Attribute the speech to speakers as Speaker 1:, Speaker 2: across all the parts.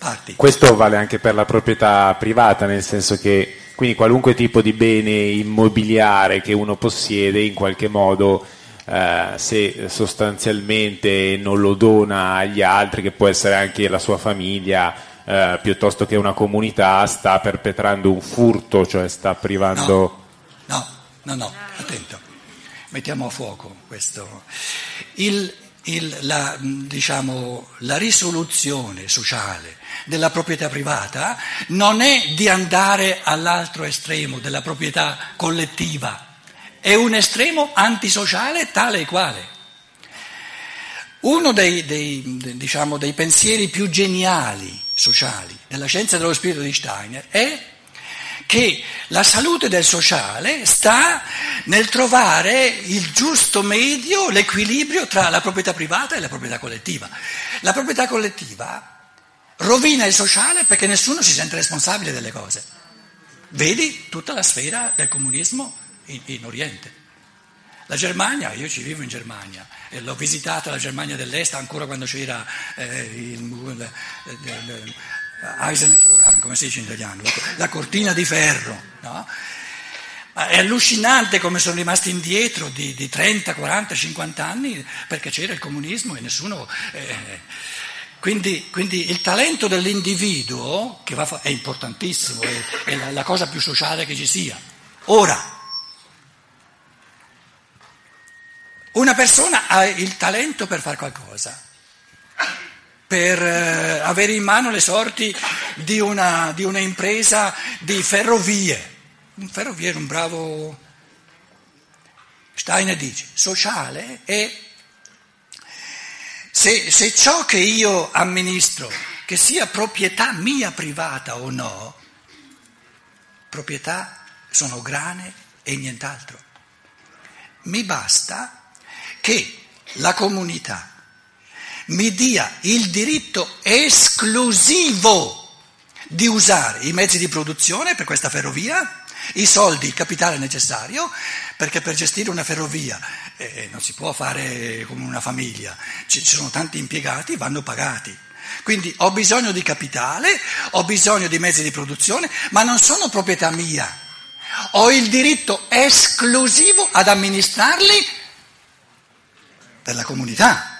Speaker 1: parti.
Speaker 2: Questo vale anche per la proprietà privata, nel senso che quindi qualunque tipo di bene immobiliare che uno possiede in qualche modo eh, se sostanzialmente non lo dona agli altri, che può essere anche la sua famiglia, eh, piuttosto che una comunità, sta perpetrando un furto, cioè sta privando...
Speaker 1: No, no, no, no attento, mettiamo a fuoco questo. Il, il, la, diciamo, la risoluzione sociale della proprietà privata non è di andare all'altro estremo della proprietà collettiva è un estremo antisociale tale e quale. Uno dei, dei, diciamo, dei pensieri più geniali sociali della scienza dello spirito di Steiner è che la salute del sociale sta nel trovare il giusto medio, l'equilibrio tra la proprietà privata e la proprietà collettiva. La proprietà collettiva rovina il sociale perché nessuno si sente responsabile delle cose. Vedi tutta la sfera del comunismo in, in Oriente. La Germania, io ci vivo in Germania e l'ho visitata la Germania dell'Est ancora quando c'era eh, il, il, il, Eisenhower, come si dice in italiano, la cortina di ferro. No? è allucinante come sono rimasti indietro di, di, 30, 40, 50 anni perché c'era il comunismo e nessuno... Eh, quindi, quindi, il talento dell'individuo, fa, è importantissimo, è, è la, la cosa più sociale che ci sia. Ora, Una persona ha il talento per fare qualcosa, per eh, avere in mano le sorti di una, di una impresa di ferrovie. Un ferroviere, un bravo Steiner dice, sociale è se, se, ciò che io amministro, che sia proprietà mia privata o no, proprietà sono grane e nient'altro. Mi basta che la comunità mi dia il diritto esclusivo di usare i mezzi di produzione per questa ferrovia, i soldi, il capitale necessario, perché per gestire una ferrovia eh, non si può fare come una famiglia, ci, sono tanti impiegati, vanno pagati. Quindi ho bisogno di capitale, ho bisogno di mezzi di produzione, ma non sono proprietà mia. Ho il diritto esclusivo ad amministrarli per la comunità,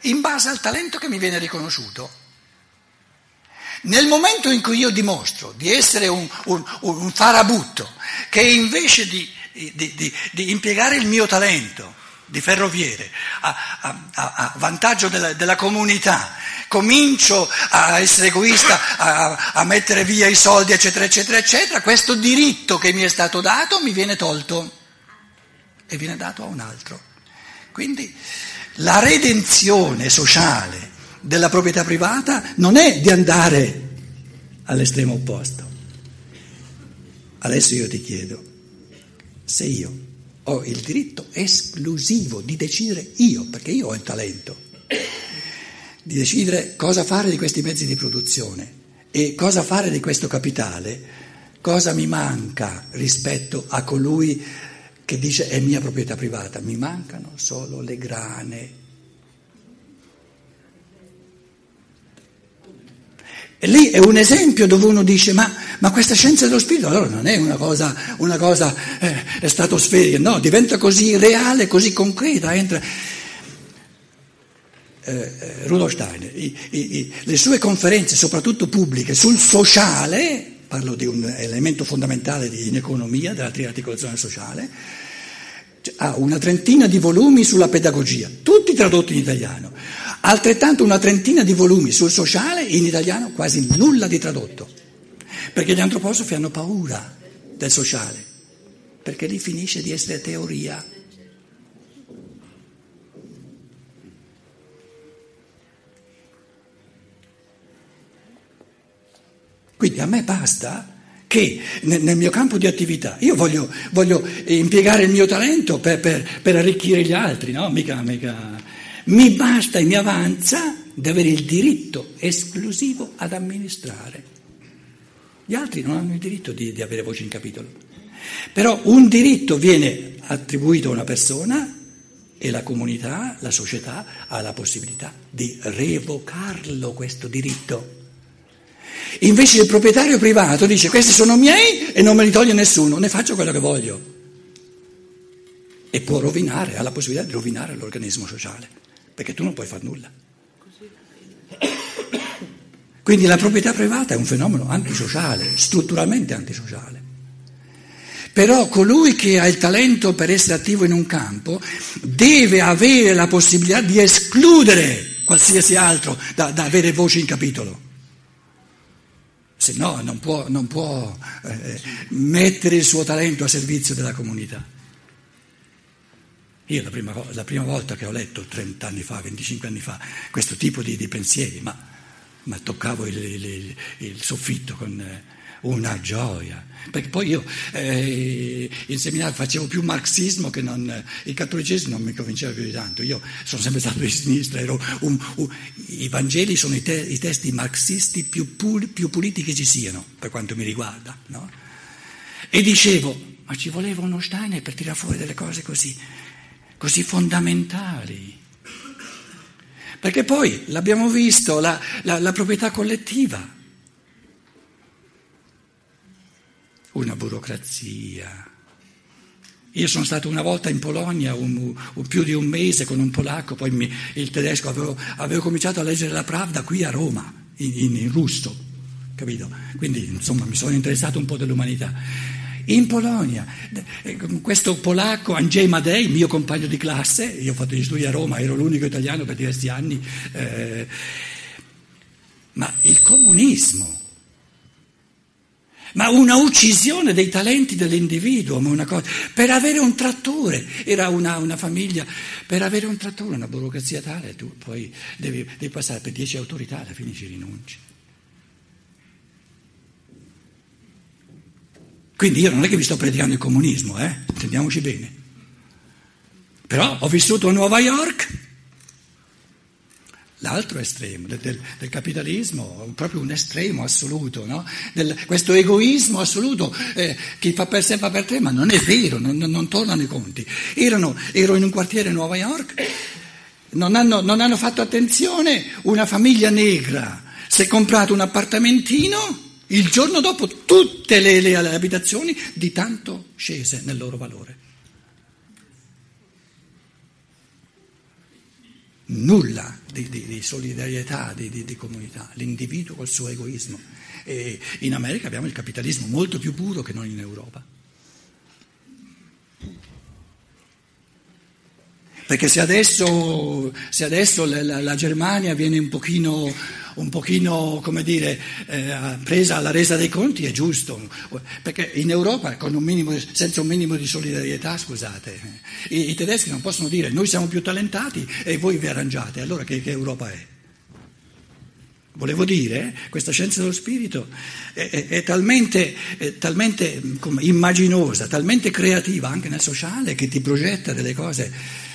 Speaker 1: in base al talento che mi viene riconosciuto. Nel momento in cui io dimostro di essere un, un, un farabutto, che invece di, di, di, di, impiegare il mio talento di ferroviere a, a, a vantaggio della, della, comunità, comincio a essere egoista, a, a mettere via i soldi, eccetera, eccetera, eccetera, questo diritto che mi è stato dato mi viene tolto e viene dato a un altro. Quindi la redenzione sociale della proprietà privata non è di andare all'estremo opposto. Adesso io ti chiedo, se io ho il diritto esclusivo di decidere io, perché io ho il talento, di decidere cosa fare di questi mezzi di produzione e cosa fare di questo capitale, cosa mi manca rispetto a colui che dice è mia proprietà privata, mi mancano solo le grane. E lì è un esempio dove uno dice ma, ma questa scienza dello spirito allora non è una cosa, una cosa eh, stratosferica, no, diventa così reale, così concreta, entra... Eh, eh Rudolf Steiner, i, i, i, le sue conferenze, soprattutto pubbliche, sul sociale, parlo di un elemento fondamentale in economia, della triarticolazione sociale, ha una trentina di volumi sulla pedagogia, tutti tradotti in italiano, altrettanto una trentina di volumi sul sociale, in italiano quasi nulla di tradotto, perché gli antroposofi hanno paura del sociale, perché lì finisce di essere teoria. Quindi a me basta che nel mio campo di attività io voglio, voglio impiegare il mio talento per, per, per arricchire gli altri, no? Mica, mica. Mi basta e mi avanza di avere il diritto esclusivo ad amministrare. Gli altri non hanno il diritto di, di avere voce in capitolo. Però un diritto viene attribuito a una persona e la comunità, la società ha la possibilità di revocarlo questo diritto. Invece il proprietario privato dice questi sono miei e non me li toglie nessuno, ne faccio quello che voglio. E può rovinare, ha la possibilità di rovinare l'organismo sociale, perché tu non puoi fare nulla. Quindi la proprietà privata è un fenomeno antisociale, strutturalmente antisociale. Però colui che ha il talento per essere attivo in un campo deve avere la possibilità di escludere qualsiasi altro da, da avere voce in capitolo. Se no non può, non può eh, mettere il suo talento a servizio della comunità. Io la prima, la prima, volta che ho letto 30 anni fa, 25 anni fa, questo tipo di, di pensieri, ma, ma toccavo il, il, il, soffitto con eh, una gioia. Perché poi io eh, in seminario facevo più marxismo che non. Il cattolicesimo non mi convinceva più di tanto. Io sono sempre stato di sinistra. Un, un, I Vangeli sono i, te, i testi marxisti più, pul, più, puliti che ci siano, per quanto mi riguarda. No? E dicevo, ma ci voleva uno Steiner per tirare fuori delle cose così così fondamentali. Perché poi l'abbiamo visto, la, la, la proprietà collettiva, una burocrazia. Io sono stato una volta in Polonia, un, un, più di un mese con un polacco, poi mi, il tedesco, avevo, avevo, cominciato a leggere la Pravda qui a Roma, in, in, in russo, capito? Quindi insomma mi sono interessato un po' dell'umanità in Polonia. Eh, questo polacco, Andrzej Madej, mio compagno di classe, io ho fatto gli studi a Roma, ero l'unico italiano per diversi anni, eh, ma il comunismo, ma una uccisione dei talenti dell'individuo, cosa, per avere un trattore, era una, una, famiglia, per avere un trattore, una burocrazia tale, tu poi devi, devi passare per dieci autorità, alla fine ci rinunci. Quindi io non è che vi sto predicando il comunismo, eh? intendiamoci bene. Però ho vissuto a Nuova York, l'altro estremo del, del, capitalismo, proprio un estremo assoluto, no? del, questo egoismo assoluto, eh, chi fa per sé fa per te, ma non è vero, non, non, non tornano i conti. Erano, ero in un quartiere a Nuova York, non hanno, non hanno fatto attenzione, una famiglia negra si è comprato un appartamentino il giorno dopo tutte le, le, abitazioni di tanto scese nel loro valore. Nulla di, di, di solidarietà, di, di, comunità, l'individuo col suo egoismo. E in America abbiamo il capitalismo molto più puro che non in Europa. Perché se adesso, se adesso la, la, Germania viene un pochino, un pochino come dire, eh, presa alla resa dei conti, è giusto. Perché in Europa, un minimo, senza un minimo di solidarietà, scusate, i, i, tedeschi non possono dire noi siamo più talentati e voi vi arrangiate. Allora che, che Europa è? Volevo dire, questa scienza dello spirito è, è, è talmente, è talmente immaginosa, talmente creativa anche nel sociale che ti progetta delle cose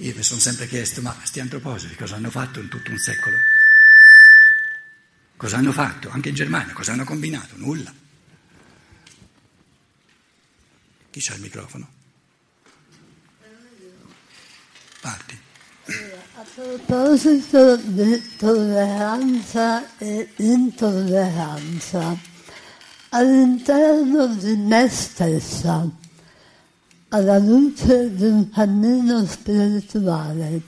Speaker 1: io mi sono sempre chiesto, ma questi antropositi cosa hanno fatto in tutto un secolo? Cosa hanno fatto? Anche in Germania, cosa hanno combinato? Nulla. Chi c'ha il microfono? Parti.
Speaker 3: A proposito di tolleranza e intolleranza, all'interno di me stessa, alla luce di un cammino spirituale,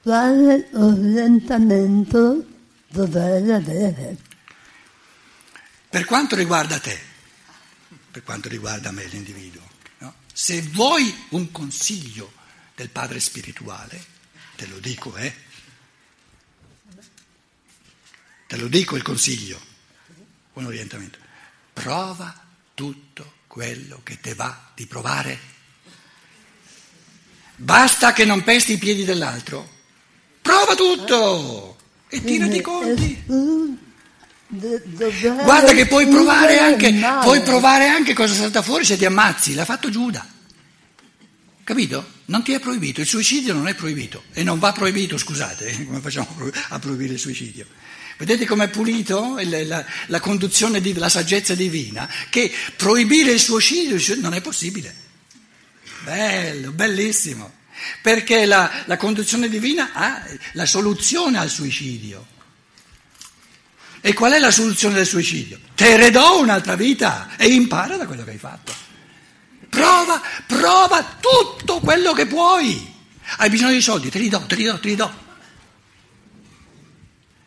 Speaker 3: quale orientamento?
Speaker 1: Per quanto riguarda te, per quanto riguarda me, l'individuo, no? se vuoi un consiglio del padre spirituale, te lo dico, eh? Te lo dico il consiglio, un orientamento. Prova tutto quello che te va di provare Basta che non pesti i piedi dell'altro. Prova tutto e tirati i conti. Guarda che puoi provare anche, puoi provare anche cosa salta fuori se ti ammazzi. L'ha fatto Giuda. Capito? Non ti è proibito. Il suicidio non è proibito. E non va proibito, scusate, come facciamo a proibire il suicidio? Vedete com'è pulito la, la, la conduzione della saggezza divina? Che proibire il suicidio non è possibile. Bello, bellissimo, perché la, la conduzione divina ha la soluzione al suicidio. E qual è la soluzione del suicidio? Te ne do un'altra vita e impara da quello che hai fatto. Prova, prova tutto quello che puoi. Hai bisogno di soldi, te li do, te li do, te li do.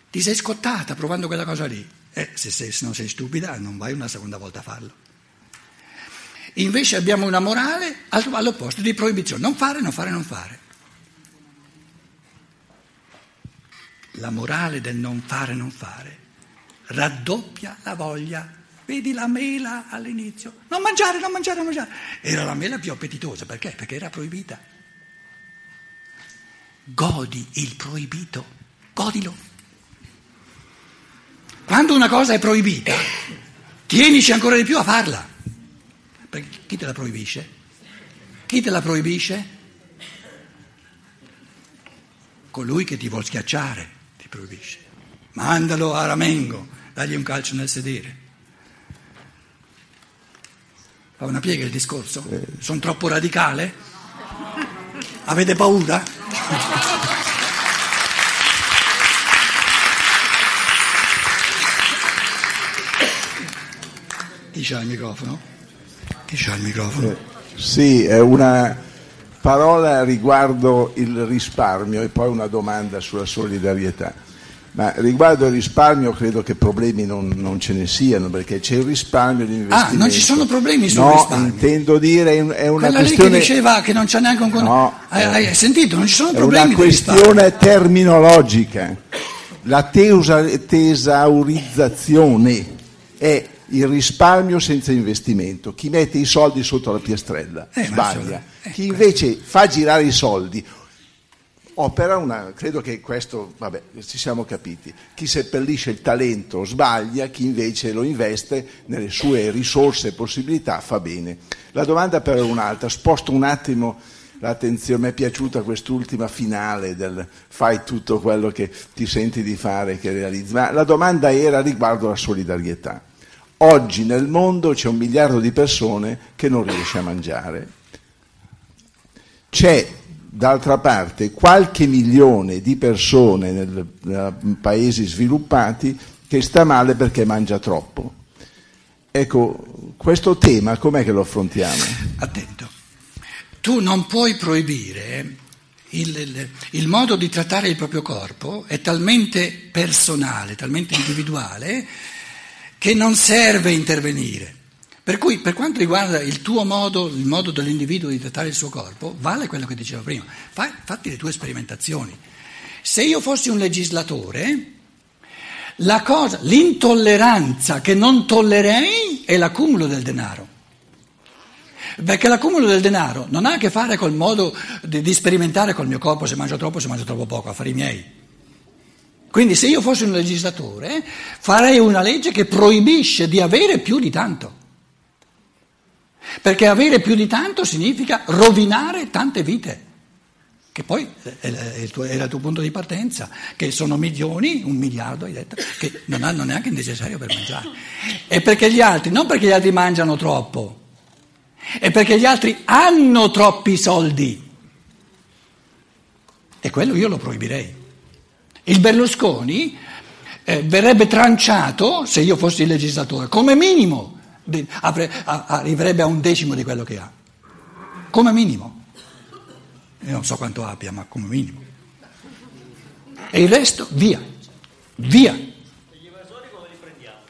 Speaker 1: Ti sei scottata provando quella cosa lì. Eh, se, se non sei stupida non vai una seconda volta a farlo. Invece abbiamo una morale all'opposto di proibizione, non fare, non fare, non fare. La morale del non fare, non fare raddoppia la voglia. Vedi la mela all'inizio? Non mangiare, non mangiare, non mangiare. Era la mela più appetitosa, perché? Perché era proibita. Godi il proibito, godilo. Quando una cosa è proibita, tienici ancora di più a farla. Perché chi te la proibisce? Chi te la proibisce? Colui che ti vuol schiacciare ti proibisce. Mandalo a Ramengo, dagli un calcio nel sedere. Fa una piega il discorso? Sono troppo radicale? Avete paura? Chi c'ha il microfono? Chi c'ha il microfono?
Speaker 4: Eh, sì, è una parola riguardo il risparmio e poi una domanda sulla solidarietà. Ma riguardo il risparmio credo che problemi non, non ce ne siano perché c'è il risparmio l'investimento.
Speaker 1: Ah, non ci sono problemi sul
Speaker 4: no,
Speaker 1: risparmio?
Speaker 4: intendo dire è una
Speaker 1: Quella
Speaker 4: questione...
Speaker 1: lì che diceva che non c'è neanche un...
Speaker 4: No,
Speaker 1: hai, hai sentito? Non ci sono
Speaker 4: È
Speaker 1: problemi
Speaker 4: una
Speaker 1: di risparmio.
Speaker 4: questione terminologica. La tesaurizzazione è il risparmio senza investimento. Chi mette i soldi sotto la piastrella
Speaker 1: Eh,
Speaker 4: sbaglia.
Speaker 1: eh,
Speaker 4: Chi invece fa girare i soldi opera una, credo che questo, vabbè, ci siamo capiti. Chi seppellisce il talento sbaglia, chi invece lo investe nelle sue risorse e possibilità fa bene. La domanda però è un'altra, sposto un attimo l'attenzione, mi è piaciuta quest'ultima finale del fai tutto quello che ti senti di fare, che realizzi, ma la domanda era riguardo la solidarietà. Oggi nel mondo c'è un miliardo di persone che non riesce a mangiare. C'è d'altra parte qualche milione di persone nei paesi sviluppati che sta male perché mangia troppo. Ecco, questo tema com'è che lo affrontiamo?
Speaker 1: Attento, tu non puoi proibire il, il- il modo di trattare il proprio corpo, è talmente personale, talmente individuale, che non serve intervenire. Per cui, per quanto riguarda il tuo modo, il modo dell'individuo di trattare il suo corpo, vale quello che dicevo prima, fai, fatti le tue sperimentazioni. Se io fossi un legislatore, la cosa, l'intolleranza che non tollerei è l'accumulo del denaro. Perché l'accumulo del denaro non ha a che fare col modo di, di sperimentare col mio corpo se mangio troppo se mangio troppo poco, affari miei. Quindi se io fossi un legislatore farei una legge che proibisce di avere più di tanto. Perché avere più di tanto significa rovinare tante vite, che poi è è il tuo- era il tuo punto di partenza, che sono milioni, un miliardo hai detto, che non hanno neanche il necessario per mangiare. E perché gli altri, non perché gli altri mangiano troppo, è perché gli altri hanno troppi soldi. E quello io lo proibirei. Il Berlusconi eh, verrebbe tranciato, se io fossi il legislatore, come minimo, di- avre- a- arriverebbe a un decimo di quello che ha. Come minimo. Io non so quanto abbia, ma come minimo. E il resto, via. Via.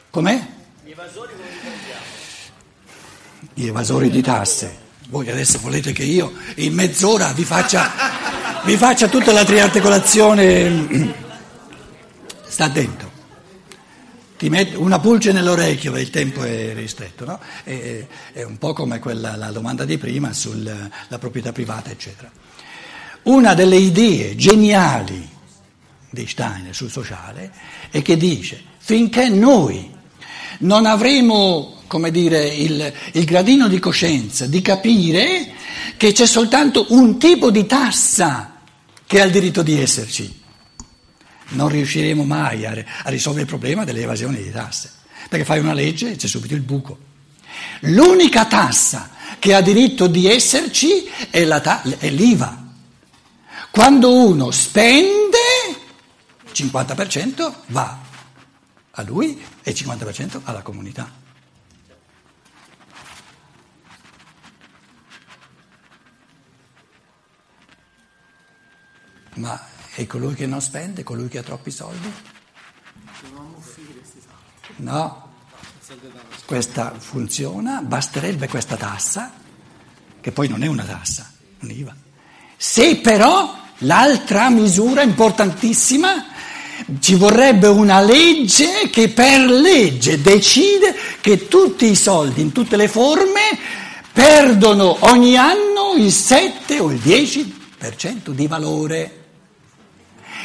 Speaker 1: Com'è? Gli evasori di tasse. Voi adesso volete che io in mezz'ora vi faccia, vi faccia tutta la triarticolazione. Sta attento. Ti metti una pulce nell'orecchio, il tempo è ristretto, no? È, è un po' come quella, la domanda di prima sulla proprietà privata, eccetera. Una delle idee geniali di Steiner sul sociale è che dice finché noi non avremo, come dire, il, il gradino di coscienza di capire che c'è soltanto un tipo di tassa che ha il diritto di esserci, non riusciremo mai a, a risolvere il problema delle evasioni di tasse, perché fai una legge e c'è subito il buco. L'unica tassa che ha diritto di esserci è, ta- è l'IVA. Quando uno spende, il 50% va a lui e il 50% alla comunità. Ma è colui che non spende, colui che ha troppi soldi? No, questa funziona, basterebbe questa tassa, che poi non è una tassa, un'IVA. Se però l'altra misura importantissima ci vorrebbe una legge che per legge decide che tutti i soldi in tutte le forme perdono ogni anno il 7 o il 10% di valore.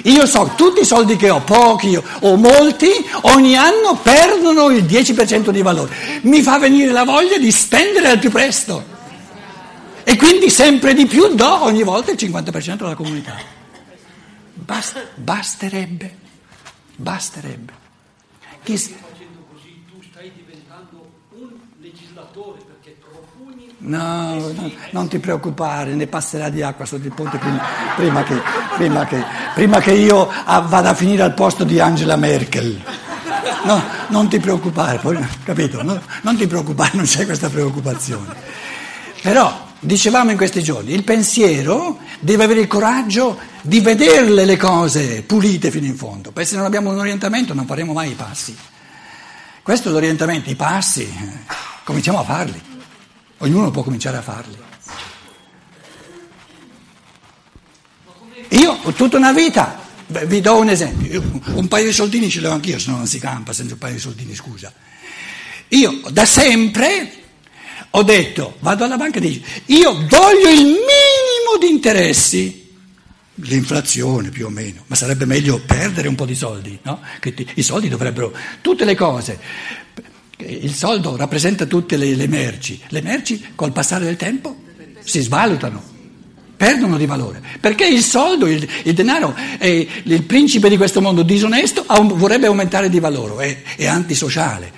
Speaker 1: Io so, tutti i soldi che ho, pochi o molti, ogni anno perdono il 10% di valore. Mi fa venire la voglia di spendere al più presto. E quindi sempre di più do ogni volta il 50% alla comunità. Bast- basterebbe, basterebbe. Chi...
Speaker 5: Facendo così tu stai diventando un
Speaker 1: No, no, non ti preoccupare, ne passerà di acqua sotto il ponte prima, prima che, prima, che, prima che, io vada a finire al posto di Angela Merkel. No, non ti preoccupare, capito? No, non ti preoccupare, non c'è questa preoccupazione. Però, dicevamo in questi giorni, il pensiero deve avere il coraggio di vederle le cose pulite fino in fondo, perché se non abbiamo un orientamento non faremo mai i passi. Questo è l'orientamento, i passi, eh, cominciamo a farli. Ognuno può cominciare a farli. Io ho tutta una vita, vi do un esempio, un paio di soldini ce l'ho anch'io, se no non si campa senza un paio di soldini, scusa. Io da sempre ho detto, vado alla banca e dico, io voglio il minimo di interessi, l'inflazione più o meno, ma sarebbe meglio perdere un po' di soldi, no? Che i soldi dovrebbero, tutte le cose, il soldo rappresenta tutte le, le merci, le merci col passare del tempo si svalutano, perdono di valore, perché il soldo, il, il denaro, è, il principe di questo mondo disonesto vorrebbe aumentare di valore, è, è antisociale.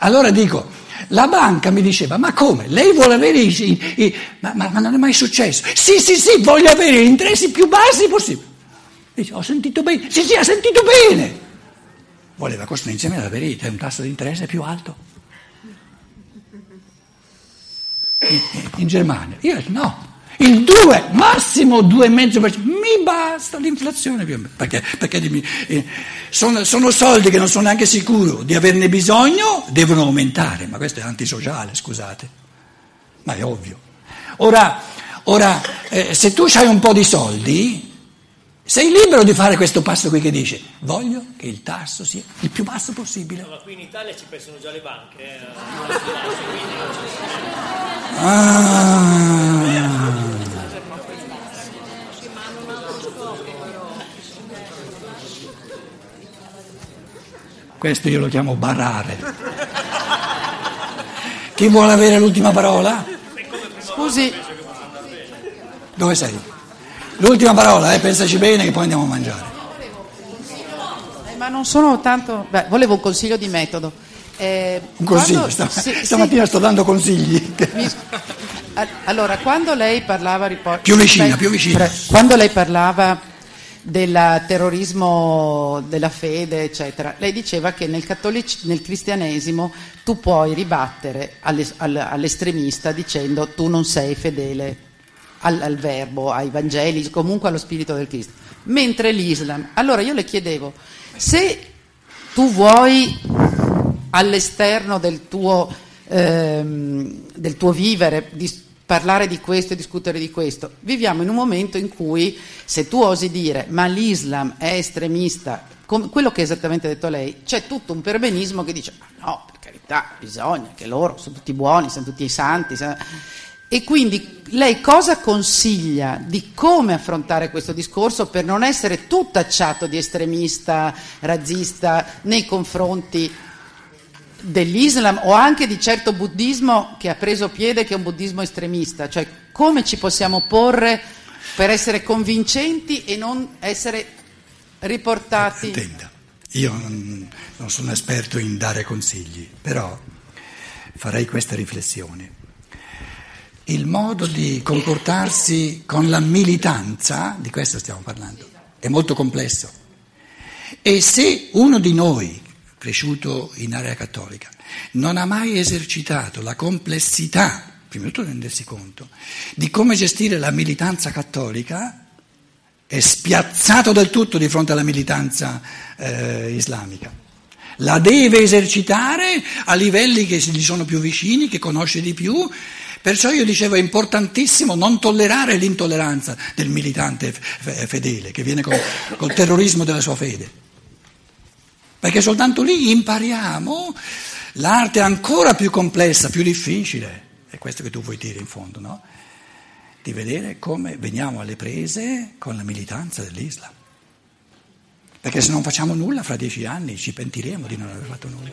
Speaker 1: Allora dico, la banca mi diceva, ma come? Lei vuole avere i... i, i ma, ma, ma, non è mai successo. Sì, sì, sì, voglio avere gli interessi più bassi possibili. Dice, ho sentito bene. Sì, sì, ha sentito bene. Voleva costringermi ad avere un tasso di interesse più alto. In, in Germania. Io ho no. Il 2, massimo 2,5%, mi basta l'inflazione, perché, perché dimmi, eh, sono, sono, soldi che non sono neanche sicuro di averne bisogno, devono aumentare, ma questo è antisociale, scusate, ma è ovvio. Ora, ora eh, se tu hai un po' di soldi, sei libero di fare questo passo qui che dice, voglio che il tasso sia il più basso possibile.
Speaker 5: No, ma qui in Italia ci pensano già le banche. Eh.
Speaker 1: Ah. Questo io lo chiamo barare. Chi vuole avere l'ultima parola?
Speaker 6: Scusi.
Speaker 1: Dove sei? L'ultima parola, eh, pensaci bene che poi andiamo a mangiare.
Speaker 6: Eh, ma non sono tanto... Beh, volevo un consiglio di metodo.
Speaker 1: Eh, un consiglio, quando... Stav- sì, stamattina sì. sto dando consigli.
Speaker 6: Mi... Allora, quando lei parlava...
Speaker 1: Riport... Più vicina, più vicina.
Speaker 6: Quando lei parlava del terrorismo della fede, eccetera. Lei diceva che nel, cattolic- nel cristianesimo tu puoi ribattere all'estremista dicendo tu non sei fedele al, al, verbo, ai Vangeli, comunque allo spirito del Cristo. Mentre l'Islam, allora io le chiedevo, se tu vuoi all'esterno del tuo, ehm, del tuo vivere, di, parlare di questo e discutere di questo. Viviamo in un momento in cui se tu osi dire ma l'Islam è estremista, quello che esattamente ha detto lei, c'è tutto un perbenismo che dice ma no, per carità, bisogna che loro sono tutti buoni, sono tutti santi. Sono... E quindi lei cosa consiglia di come affrontare questo discorso per non essere tu tacciato di estremista, razzista nei confronti dell'Islam o anche di certo buddismo che ha preso piede che è un buddismo estremista, cioè come ci possiamo porre per essere convincenti e non essere riportati.
Speaker 1: Attenta, io non sono esperto in dare consigli, però farei questa riflessione. Il modo di comportarsi con la militanza, di questo stiamo parlando, è molto complesso. E se uno di noi cresciuto in area cattolica, non ha mai esercitato la complessità, prima di tutto rendersi conto, di come gestire la militanza cattolica, è spiazzato del tutto di fronte alla militanza eh, islamica. La deve esercitare a livelli che gli sono più vicini, che conosce di più, perciò io dicevo è importantissimo non tollerare l'intolleranza del militante fedele che viene col, col terrorismo della sua fede. Perché soltanto lì impariamo l'arte ancora più complessa, più difficile, è questo che tu vuoi dire in fondo, no? Di vedere come veniamo alle prese con la militanza dell'Islam. Perché se non facciamo nulla fra dieci anni ci pentiremo di non aver fatto nulla.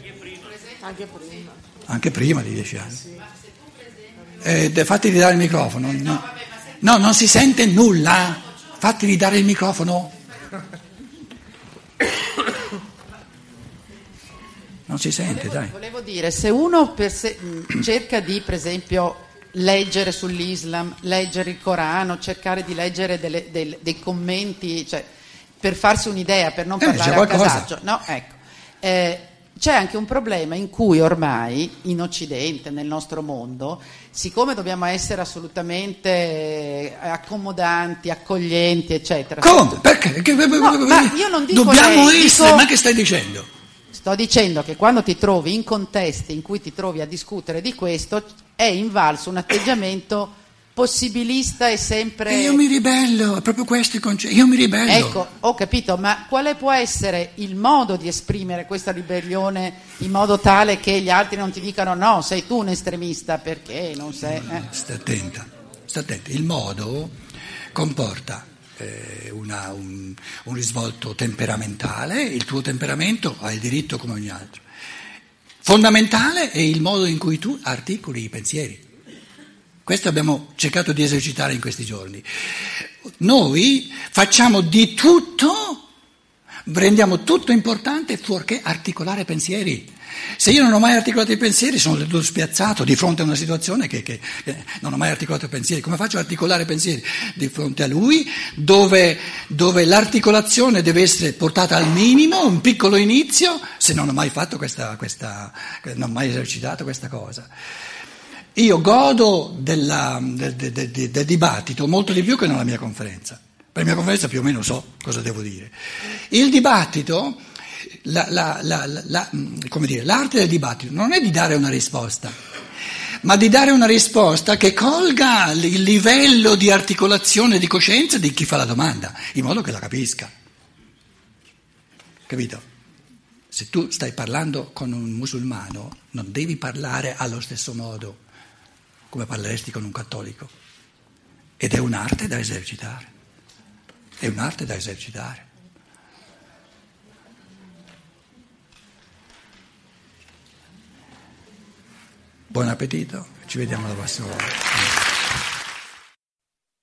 Speaker 1: Anche prima. Anche prima di dieci anni. Eh, fatti ridare il microfono. No, no, non si sente nulla. Fatti ridare il microfono. Non si sente,
Speaker 6: volevo,
Speaker 1: dai.
Speaker 6: Volevo dire, se uno se, cerca di, per esempio, leggere sull'Islam, leggere il Corano, cercare di leggere delle, dei, dei, commenti, cioè, per farsi un'idea, per non
Speaker 1: eh,
Speaker 6: parlare a casaccio, no, ecco. Eh, c'è anche un problema in cui ormai in Occidente, nel nostro mondo, siccome dobbiamo essere assolutamente accomodanti, accoglienti, eccetera.
Speaker 1: Come? Perché?
Speaker 6: No, ma io non dico
Speaker 1: Dobbiamo
Speaker 6: lei,
Speaker 1: essere,
Speaker 6: dico...
Speaker 1: ma che stai dicendo?
Speaker 6: Sto dicendo che quando ti trovi in contesti in cui ti trovi a discutere di questo è invalso un atteggiamento possibilista e sempre...
Speaker 1: E io mi ribello, è proprio questo il concetto, io mi ribello.
Speaker 6: Ecco, ho capito, ma quale può essere il modo di esprimere questa ribellione in modo tale che gli altri non ti dicano no, sei tu un estremista, perché non sei... Eh?
Speaker 1: Stai attenta, stai attenta, il modo comporta eh, una, un, un, risvolto temperamentale, il tuo temperamento ha il diritto come ogni altro. Fondamentale è il modo in cui tu articoli i pensieri. Questo abbiamo cercato di esercitare in questi giorni. Noi facciamo di tutto, rendiamo tutto importante fuorché articolare pensieri. Se io non ho mai articolato i pensieri sono del tutto spiazzato di fronte a una situazione che, che, che, non ho mai articolato i pensieri. Come faccio ad articolare i pensieri di fronte a lui dove, dove, l'articolazione deve essere portata al minimo, un piccolo inizio, se non ho mai questa, questa non ho mai esercitato questa cosa. Io godo della, del, del, del, del dibattito molto di più che nella mia conferenza. Per la mia conferenza più o meno so cosa devo dire. Il dibattito la, la, la, dire, l'arte del dibattito non è di dare una risposta, ma di dare una risposta che colga il livello di articolazione di coscienza di chi fa la domanda, in modo che la capisca. Capito? Se tu stai parlando con un musulmano, non devi parlare allo stesso modo come parleresti con un cattolico. Ed è un'arte da esercitare. È un'arte da esercitare. Buon appetito, ci vediamo alla prossima volta.